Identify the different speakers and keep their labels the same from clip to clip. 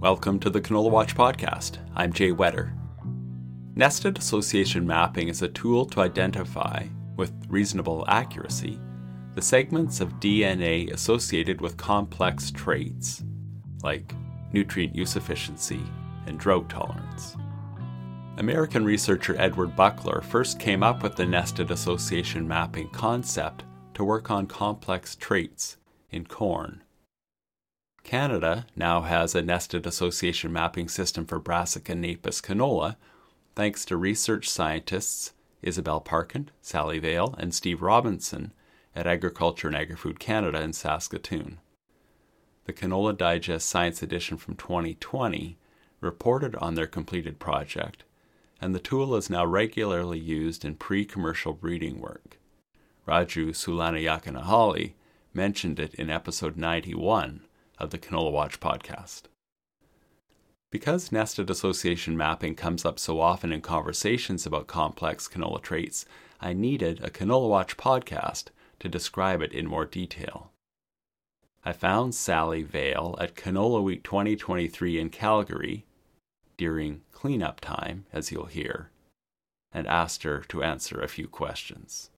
Speaker 1: Welcome to the Canola Watch podcast. I'm Jay Whetter. Nested association mapping is a tool to identify, with reasonable accuracy, the segments of DNA associated with complex traits, like nutrient use efficiency and drought tolerance. American researcher Edward Buckler first came up with the nested association mapping concept to work on complex traits in corn. Canada now has a nested association mapping system for Brassica napus canola, thanks to research scientists Isabel Parkin, Sally Vail, and Steve Robinson at Agriculture and Agri-Food Canada in Saskatoon. The Canola Digest Science Edition from 2020 reported on their completed project, and the tool is now regularly used in pre commercial breeding work. Raju Soolanayakanahally mentioned it in episode 91 of the Canola Watch podcast. Because nested association mapping comes up so often in conversations about complex canola traits, I needed a Canola Watch podcast to describe it in more detail. I found Sally Vail at Canola Week 2023 in Calgary during cleanup time, as you'll hear, and asked her to answer a few questions.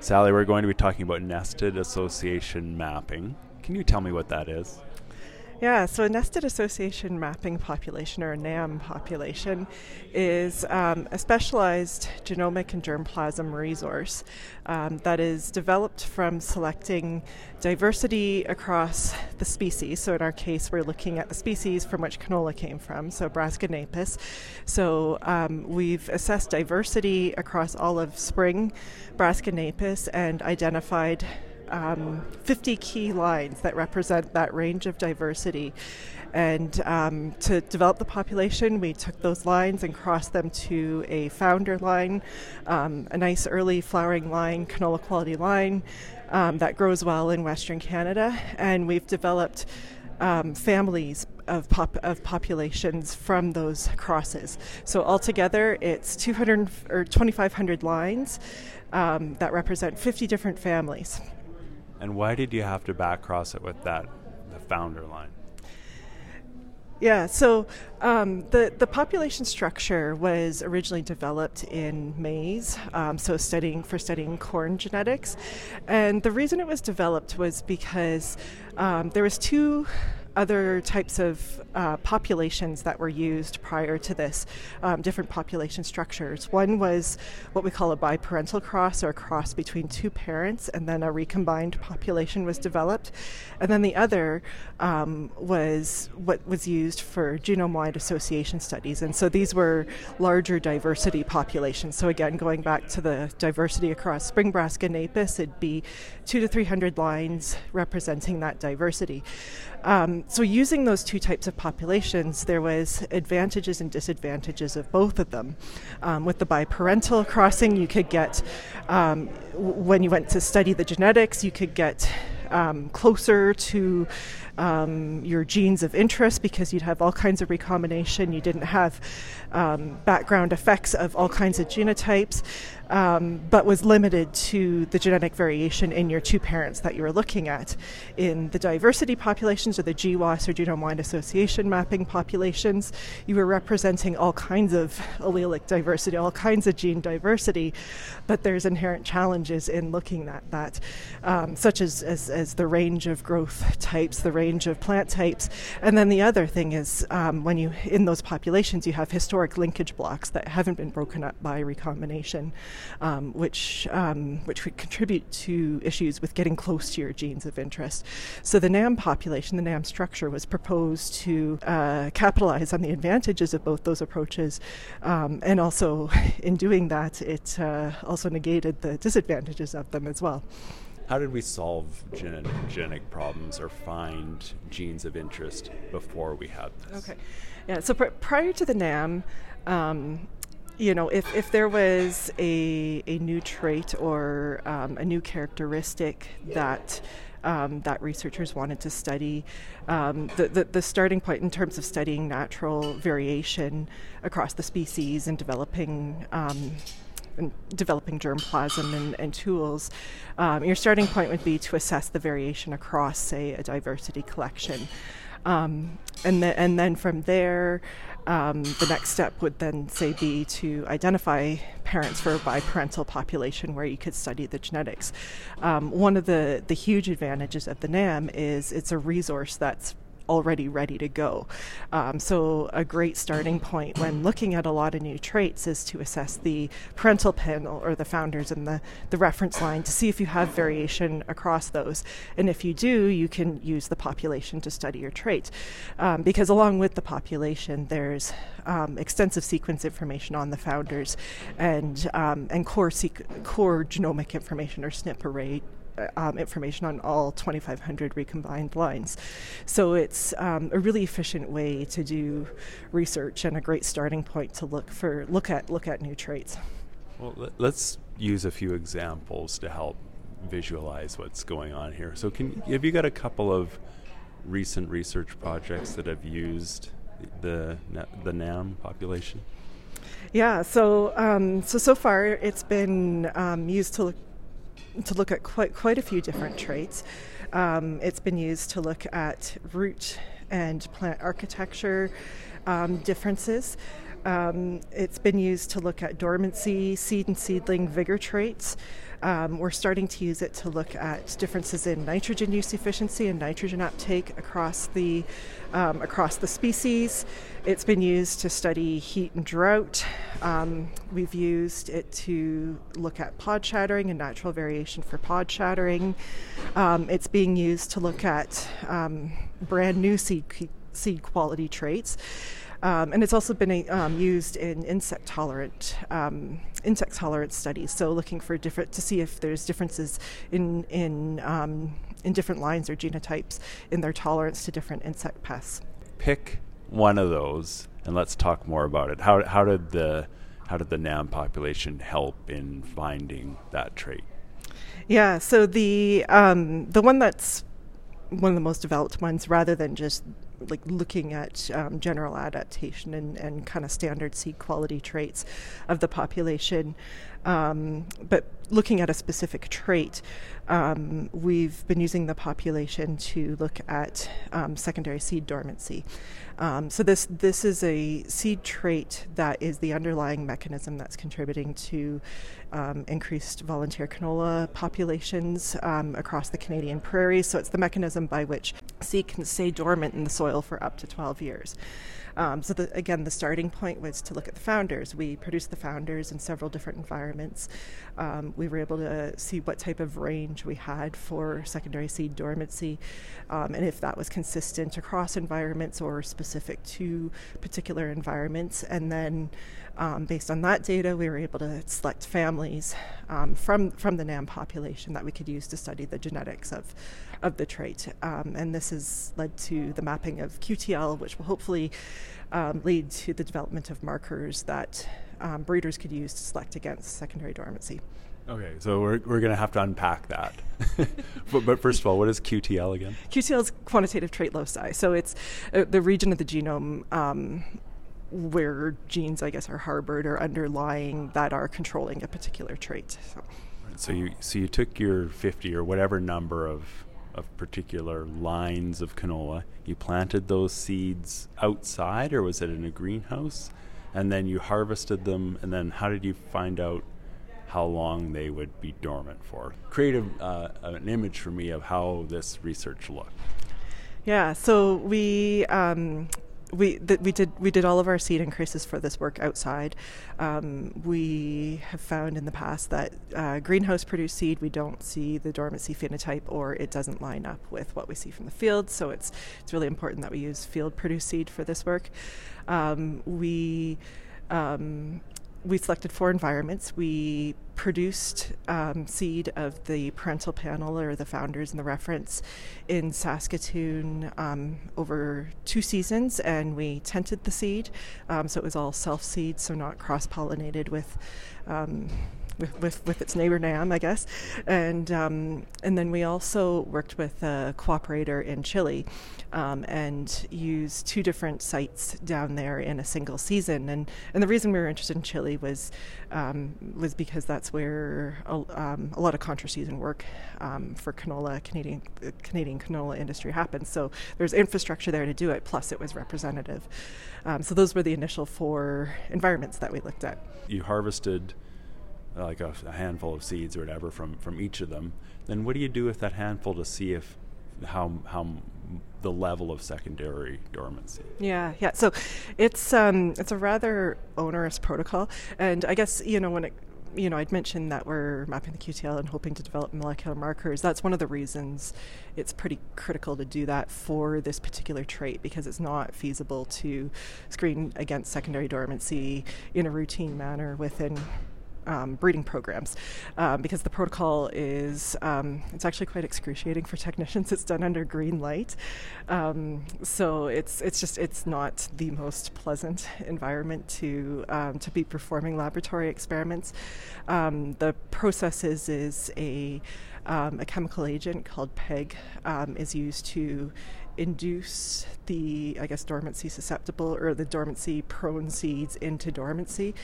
Speaker 1: Sally, we're going to be talking about nested association mapping. Can you tell me what that is?
Speaker 2: Yeah, so a nested association mapping population, or a NAM population, is um, a specialized genomic and germplasm resource um, that is developed from selecting diversity across the species. So, in our case, we're looking at the species from which canola came from, so napus. So, um, we've assessed diversity across all of spring Brassica napus and identified um, 50 key lines that represent that range of diversity. And um, to develop the population, we took those lines and crossed them to a founder line, um, a nice early flowering line, canola quality line um, that grows well in Western Canada. And we've developed um, families of, pop, of populations from those crosses. So altogether, it's 200 or 2,500 lines um, that represent 50 different families.
Speaker 1: And why did you have to back cross it with that the founder line?
Speaker 2: Yeah, so um, the the population structure was originally developed in maize, um, so studying for studying corn genetics, and the reason it was developed was because um, there was two other types of uh, populations that were used prior to this, um, different population structures. One was what we call a biparental cross, or a cross between two parents, and then a recombined population was developed. And then the other um, was what was used for genome wide association studies. And so these were larger diversity populations. So, again, going back to the diversity across spring brassica it'd be two to 300 lines representing that diversity. Um, so, using those two types of populations, there was advantages and disadvantages of both of them. Um, with the biparental crossing, you could get, um, when you went to study the genetics, you could get um, closer to um, your genes of interest because you'd have all kinds of recombination. You didn't have um, background effects of all kinds of genotypes, um, but was limited to the genetic variation in your two parents that you were looking at. In the diversity populations or the GWAS or genome wide association mapping populations, you were representing all kinds of allelic diversity, all kinds of gene diversity, but there's inherent challenges in looking at that, um, such as, as, as the range of growth types, the range of plant types. And then the other thing is um, when you, in those populations, you have historic linkage blocks that haven't been broken up by recombination, um, which, um, which would contribute to issues with getting close to your genes of interest. So the NAM population, the NAM structure, was proposed to uh, capitalize on the advantages of both those approaches. Um, and also, in doing that, it uh, also negated the disadvantages of them as well.
Speaker 1: How did we solve genetic, genetic problems or find genes of interest before we had this?
Speaker 2: Okay, yeah. So pr- prior to the NAM, um, you know, if, if there was a, a new trait or um, a new characteristic that um, that researchers wanted to study, um, the, the, the starting point in terms of studying natural variation across the species and developing um, and developing germplasm and, and tools, um, your starting point would be to assess the variation across, say, a diversity collection. Um, and, and then from there, um, the next step would then say be to identify parents for a biparental population where you could study the genetics. Um, one of the, the huge advantages of the NAM is it's a resource that's already ready to go. Um, so, a great starting point when looking at a lot of new traits is to assess the parental panel or the founders and the, the reference line to see if you have variation across those. And if you do, you can use the population to study your trait. Um, because along with the population, there's um, extensive sequence information on the founders and, um, and core, sequ- core genomic information or SNP array um, information on all 2,500 recombined lines. So it's um, a really efficient way to do research and a great starting point to look for look at look at new traits.
Speaker 1: Well, let's use a few examples to help visualize what's going on here. So, can have you got a couple of recent research projects that have used the the NAM population?
Speaker 2: Yeah, so um, so so far it's been um, used to look to look at quite quite a few different traits. Um, it's been used to look at root and plant architecture um, differences. Um, it's been used to look at dormancy, seed and seedling vigor traits. Um, we're starting to use it to look at differences in nitrogen use efficiency and nitrogen uptake across the um, across the species. It's been used to study heat and drought. Um, we've used it to look at pod shattering and natural variation for pod shattering. Um, it's being used to look at um, brand new seed seed quality traits. Um, and it's also been um, used in insect tolerant um, insect tolerant studies. So looking for different to see if there's differences in in um, in different lines or genotypes in their tolerance to different insect pests.
Speaker 1: Pick one of those, and let's talk more about it. How how did the how did the NAM population help in finding that trait?
Speaker 2: Yeah, so the um, the one that's one of the most developed ones, rather than just like looking at um, general adaptation and, and kind of standard seed quality traits of the population. Um, but looking at a specific trait, um, we've been using the population to look at um, secondary seed dormancy. Um, so this this is a seed trait that is the underlying mechanism that's contributing to um, increased volunteer canola populations um, across the Canadian prairies. So it's the mechanism by which seed can stay dormant in the soil for up to 12 years. Um, so the, again, the starting point was to look at the founders. We produced the founders in several different environments. Um, we were able to see what type of range we had for secondary seed dormancy, um, and if that was consistent across environments or specific to particular environments. And then, um, based on that data, we were able to select families um, from from the NAM population that we could use to study the genetics of of the trait. Um, and this has led to the mapping of QTL, which will hopefully um, lead to the development of markers that um, breeders could use to select against secondary dormancy.
Speaker 1: Okay, so we're, we're going to have to unpack that. but, but, first of all, what is QTL again?
Speaker 2: QTL is quantitative trait loci. So it's uh, the region of the genome um, where genes, I guess, are harbored or underlying that are controlling a particular trait.
Speaker 1: So. So you so you took your 50 or whatever number of of particular lines of canola. You planted those seeds outside, or was it in a greenhouse? And then you harvested them, and then how did you find out how long they would be dormant for? Create a, uh, an image for me of how this research looked.
Speaker 2: Yeah, so we um, we we did we did all of our seed increases for this work outside. Um, we have found in the past that uh, greenhouse produced seed we don't see the dormancy phenotype or it doesn't line up with what we see from the field. So it's it's really important that we use field produced seed for this work. Um, we um, we selected four environments. We produced um, seed of the parental panel or the founders and the reference in Saskatoon um, over two seasons, and we tented the seed. Um, so it was all self seed, so not cross pollinated with um, with, with, with, its neighbor NAM, I guess. And, um, and then we also worked with a cooperator in Chile um, and used two different sites down there in a single season. And, and the reason we were interested in Chile was, um, was because that's where a, um, a lot of contra season work um, for canola, Canadian, Canadian canola industry happens. So there's infrastructure there to do it, plus it was representative. Um, so those were the initial four environments that we looked at.
Speaker 1: You harvested like a, a, handful of seeds or whatever from, from each of them. Then what do you do with that handful to see if how how the level of secondary dormancy?
Speaker 2: Yeah, yeah. So it's um, it's a rather onerous protocol, and I guess you know when it you know, I'd mentioned that we're mapping the QTL and hoping to develop molecular markers. That's one of the reasons it's pretty critical to do that for this particular trait because it's not feasible to screen against secondary dormancy in a routine manner within um, breeding programs um, because the protocol is um, it's actually quite excruciating for technicians. It's done under green light, um, so it's it's just it's not the most pleasant environment to um, to be performing laboratory experiments. Um, the process is is a a chemical agent called PEG is used to induce the, I guess, dormancy susceptible or the dormancy prone seeds into dormancy.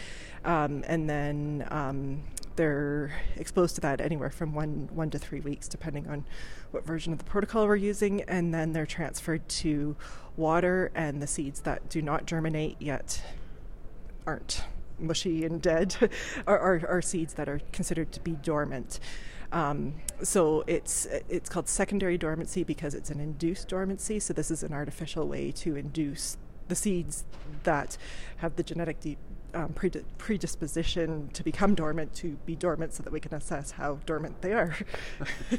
Speaker 2: Um, and then um, they're exposed to that anywhere from one, one to three weeks, depending on what version of the protocol we're using. And then they're transferred to water, and the seeds that do not germinate yet aren't mushy and dead are, are, are seeds that are considered to be dormant. Um, so it's it's called secondary dormancy because it's an induced dormancy. So this is an artificial way to induce the seeds that have the genetic de- um, predisposition to become dormant to be dormant, so that we can assess how dormant they are.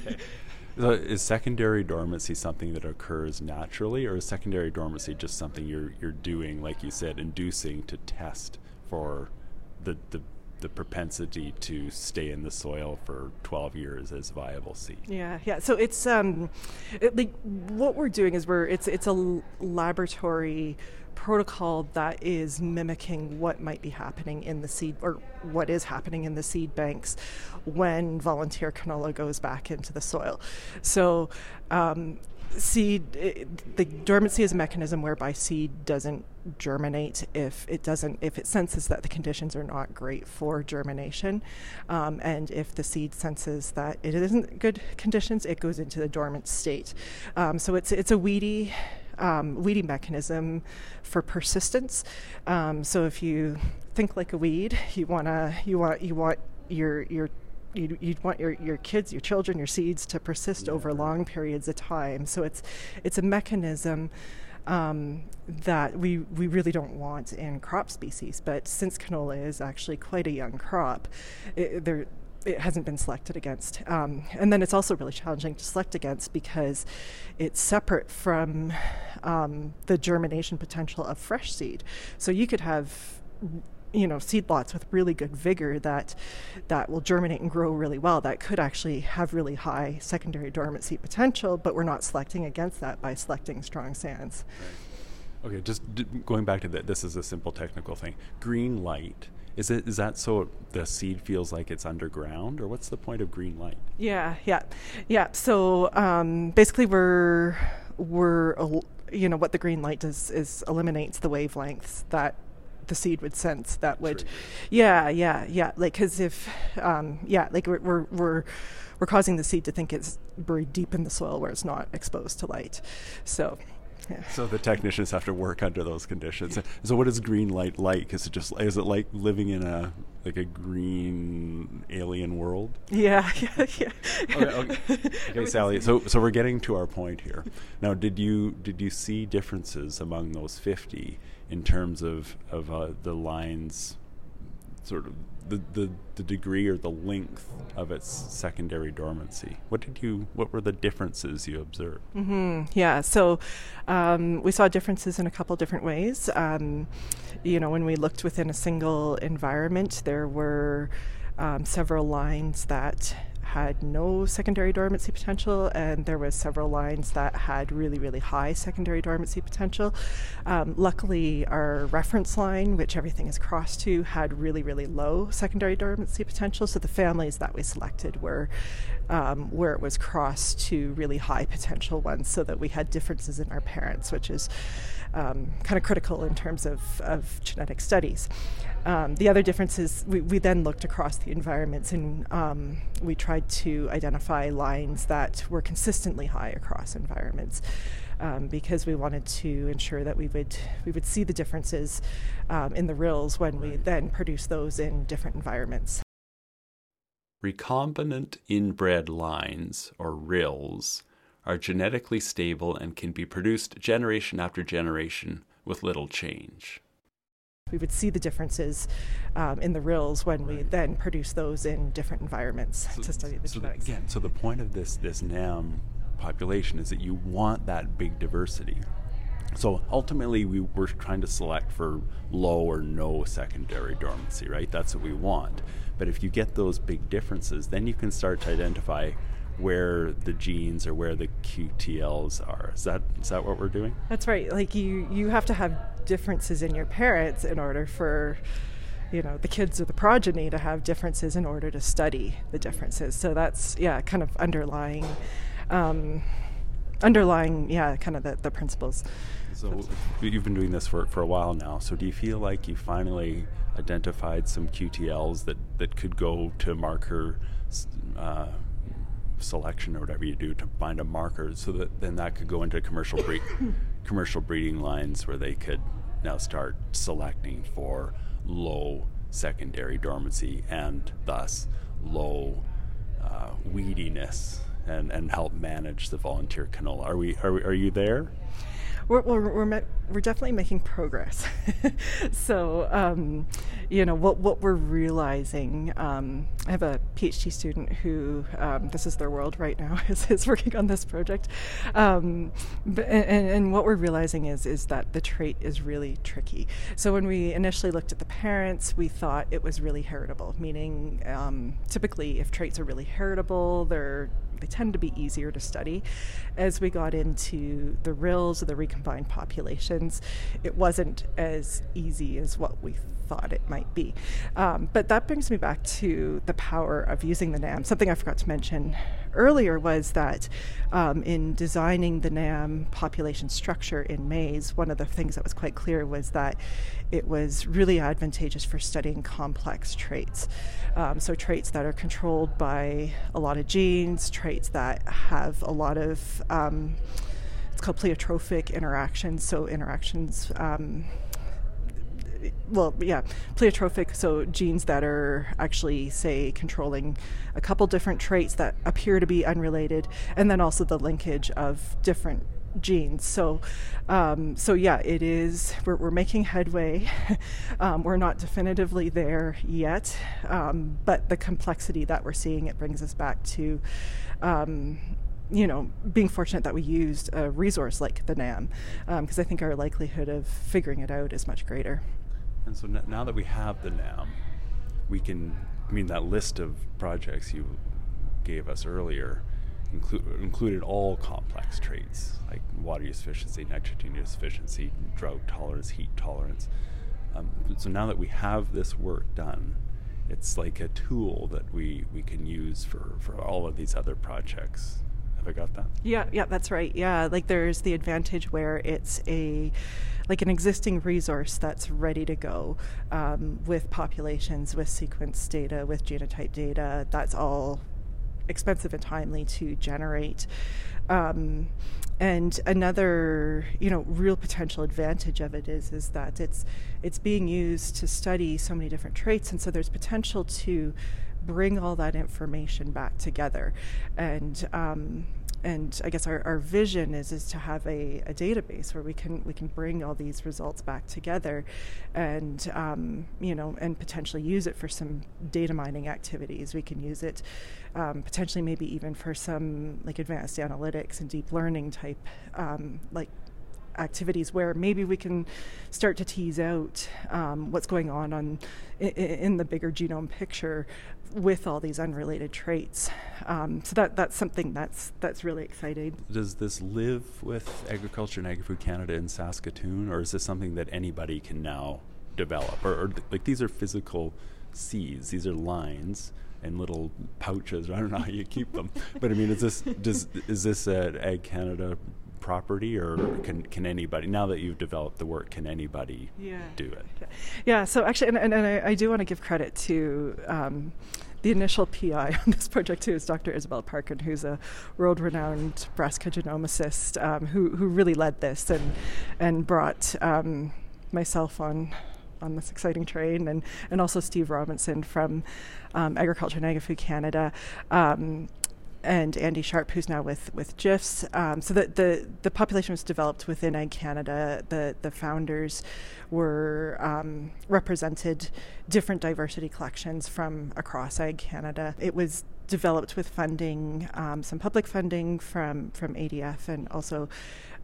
Speaker 1: So is secondary dormancy something that occurs naturally, or is secondary dormancy just something you're you're doing, like you said, inducing to test for the the the propensity to stay in the soil for 12 years as viable seed.
Speaker 2: Yeah, yeah. So it's um, it, like what we're doing is we're it's it's a laboratory protocol that is mimicking what might be happening in the seed or what is happening in the seed banks when volunteer canola goes back into the soil. So um, seed it, the dormancy is a mechanism whereby seed doesn't germinate if it doesn't if it senses that the conditions are not great for germination. Um, and if the seed senses that it isn't good conditions it goes into the dormant state. Um, so it's it's a weedy um, weedy mechanism for persistence. Um, so if you think like a weed you want to you want you want your your you'd, you'd, want your, your kids, your children, your seeds to persist yeah. over long periods of time. So it's it's a mechanism um, that we we really don't want in crop species. But since canola is actually quite a young crop, it, there it hasn't been selected against. Um, and then it's also really challenging to select against because it's separate from um, the germination potential of fresh seed. So you could have you know seed lots with really good vigor that that will germinate and grow really well that could actually have really high secondary dormancy potential but we're not selecting against that by selecting strong sands.
Speaker 1: Right. okay just d- going back to that this is a simple technical thing. Green light is it is that so the seed feels like it's underground or what's the point of green light?
Speaker 2: Yeah yeah yeah so um, basically we're we're you know what the green light does is eliminates the wavelengths that the seed would sense that would yeah yeah yeah like because if um, yeah like we're, we're we're we're causing the seed to think it's buried deep in the soil where it's not exposed to light. So
Speaker 1: yeah. So the technicians have to work under those conditions. So what is green light like? Is it just is it like living in a like a green alien world?
Speaker 2: Yeah, yeah, yeah.
Speaker 1: okay, okay. okay Sally. So so we're getting to our point here. Now, did you did you see differences among those fifty in terms of of uh, the lines, sort of the, the the degree or the length of its secondary dormancy? What did you? What were the differences you observed?
Speaker 2: Mm-hmm. Yeah, so um, we saw differences in a couple different ways. Um, you know, when we looked within a single environment, there were um, several lines that had no secondary dormancy potential, and there was several lines that had really, really high secondary dormancy potential. Um, luckily, our reference line, which everything is crossed to, had really, really low secondary dormancy potential. So the families that we selected were um, where it was crossed to really high potential ones, so that we had differences in our parents, which is um, kind of critical in terms of, of genetic studies. Um, the other difference is we, we, then looked across the environments and um, we tried to identify lines that were consistently high across environments. Um, because we wanted to ensure that we would we would see the differences um, in the rills when we then produce those in different environments.
Speaker 1: Recombinant inbred lines, or rills, are genetically stable and can be produced generation after generation with little change.
Speaker 2: We would see the differences um, in the rills when we then produce those in different environments so, to study the
Speaker 1: so
Speaker 2: genetics.
Speaker 1: again, so the point of this this NAM population is that you want that big diversity. So ultimately, we were trying to select for low or no secondary dormancy, right? That's what we want. But if you get those big differences, then you can start to identify where the genes or where the QTLs are. Is that is that what we're doing?
Speaker 2: That's right. Like you you have to have differences in your parents in order for you know the kids or the progeny to have differences in order to study the differences. So that's yeah, kind of underlying um, underlying yeah, kind of the, the principles.
Speaker 1: So you've been doing this for, for a while now. So do you feel like you finally identified some QTLs that, that could go to marker uh, selection or whatever you do to find a marker so that then that could go into commercial commercial breeding lines where they could now start selecting for low secondary dormancy and thus low uh, weediness and, and help manage the volunteer canola. Are we are, we, are you there?
Speaker 2: we're, we're, we're, we're definitely making progress. so, um, you know, what, what we're realizing, um, I have a PhD student who, um, this is their world right now, is, is working on this project. Um, and, and what we're realizing is, is that the trait is really tricky. So when we initially looked at the parents, we thought it was really heritable, meaning um, typically if traits are really heritable, they're they tend to be easier to study. As we got into the rills or the recombined populations, it wasn't as easy as what we thought it might be. Um, but that brings me back to the power of using the NAM. Something I forgot to mention earlier was that um, in designing the NAM population structure in maize, one of the things that was quite clear was that it was really advantageous for studying complex traits. Um, so, traits that are controlled by a lot of genes, traits that have a lot of um, it's called pleiotropic interactions. So, interactions um, well, yeah, pleiotropic, so genes that are actually, say, controlling a couple different traits that appear to be unrelated, and then also the linkage of different genes. So, um, so yeah, it is. We're, we're making headway. um, we're not definitively there yet, um, but the complexity that we're seeing it brings us back to. You know, being fortunate that we used a resource like the NAM, because um, I think our likelihood of figuring it out is much greater.
Speaker 1: And so now that we have the NAM, we can, I mean, that list of projects you gave us earlier inclu- included all complex traits like water use efficiency, nitrogen use efficiency, drought tolerance, heat tolerance. Um, so now that we have this work done, it's like a tool that we, we can use for, for all of these other projects. Have I got that?
Speaker 2: Yeah, yeah, that's right. Yeah, like there's the advantage where it's a like an existing resource that's ready to go um, with populations, with sequence data, with genotype data. That's all expensive and timely to generate. Um, and another, you know, real potential advantage of it is is that it's it's being used to study so many different traits, and so there's potential to bring all that information back together. And um, and I guess our, our vision is is to have a, a database where we can we can bring all these results back together, and um, you know and potentially use it for some data mining activities. We can use it um, potentially maybe even for some like advanced analytics and deep learning type um, like activities where maybe we can start to tease out um, what's going on on in, in, the bigger genome picture with all these unrelated traits. Um, so that that's something that's that's really exciting.
Speaker 1: Does this live with Agriculture and Agri-Food Canada in Saskatoon, or is this something that anybody can now develop? Or, or like these are physical seeds; these are lines and little pouches. I don't know how you keep them, but I mean, is this does is this an Ag Canada property, or can can anybody now that you've developed the work, can anybody yeah. do it?
Speaker 2: Yeah. So actually, and, and, and I, I, do want to give credit to. Um, the initial PI on this project too is Dr. Isabel Parkin, who's a world-renowned brassica genomicist, um, who who really led this and and brought um, myself on on this exciting train, and, and also Steve Robinson from um, Agriculture and Agri-Food Canada. And Andy Sharpe, who's now with with GIFS. Um, so the, the the population was developed within Ag Canada. The the founders were um, represented different diversity collections from across Ag Canada. It was developed with funding, um, some public funding from from ADF, and also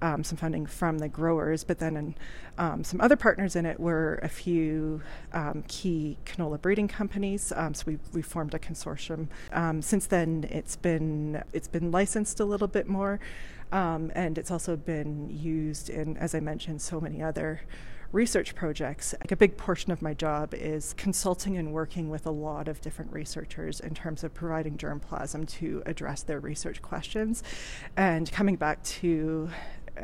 Speaker 2: um, some funding from the growers, but then in, um, some other partners in it were a few um, key canola breeding companies. Um, so we we formed a consortium. Um, since then, it's been it's been licensed a little bit more, and it's also been used in, as I mentioned, so many other research projects. Like a big portion of my job is consulting and working with a lot of different researchers in terms of providing germplasm to address their research questions and coming back to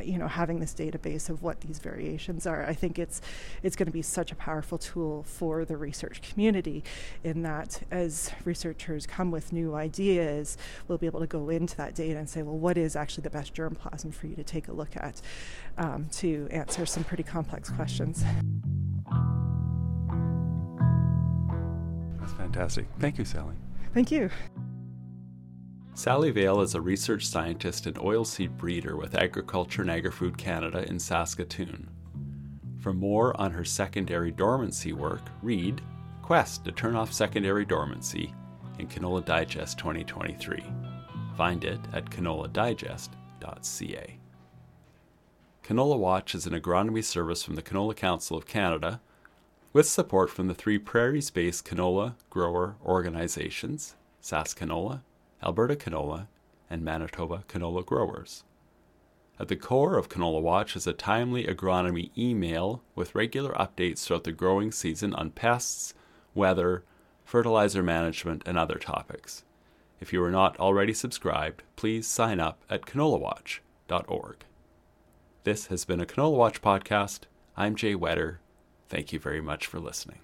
Speaker 2: you know having this database of what these variations are i think it's it's going to be such a powerful tool for the research community in that as researchers come with new ideas we'll be able to go into that data and say well what is actually the best germplasm for you to take a look at um, to answer some pretty complex questions?
Speaker 1: That's fantastic. Thank you sally.
Speaker 2: Thank you
Speaker 1: Sally Vail is a research scientist and oilseed breeder with Agriculture and Agri-Food Canada in Saskatoon. For more on her secondary dormancy work, read Quest to Turn Off Secondary Dormancy in Canola Digest 2023. Find it at canoladigest.ca. Canola Watch is an agronomy service from the Canola Council of Canada with support from the three prairies based canola grower organizations, SaskCanola, Alberta Canola, and Manitoba Canola Growers. At the core of Canola Watch is a timely agronomy email with regular updates throughout the growing season on pests, weather, fertilizer management, and other topics. If you are not already subscribed, please sign up at canolawatch.org. This has been a Canola Watch podcast. I'm Jay Whetter. Thank you very much for listening.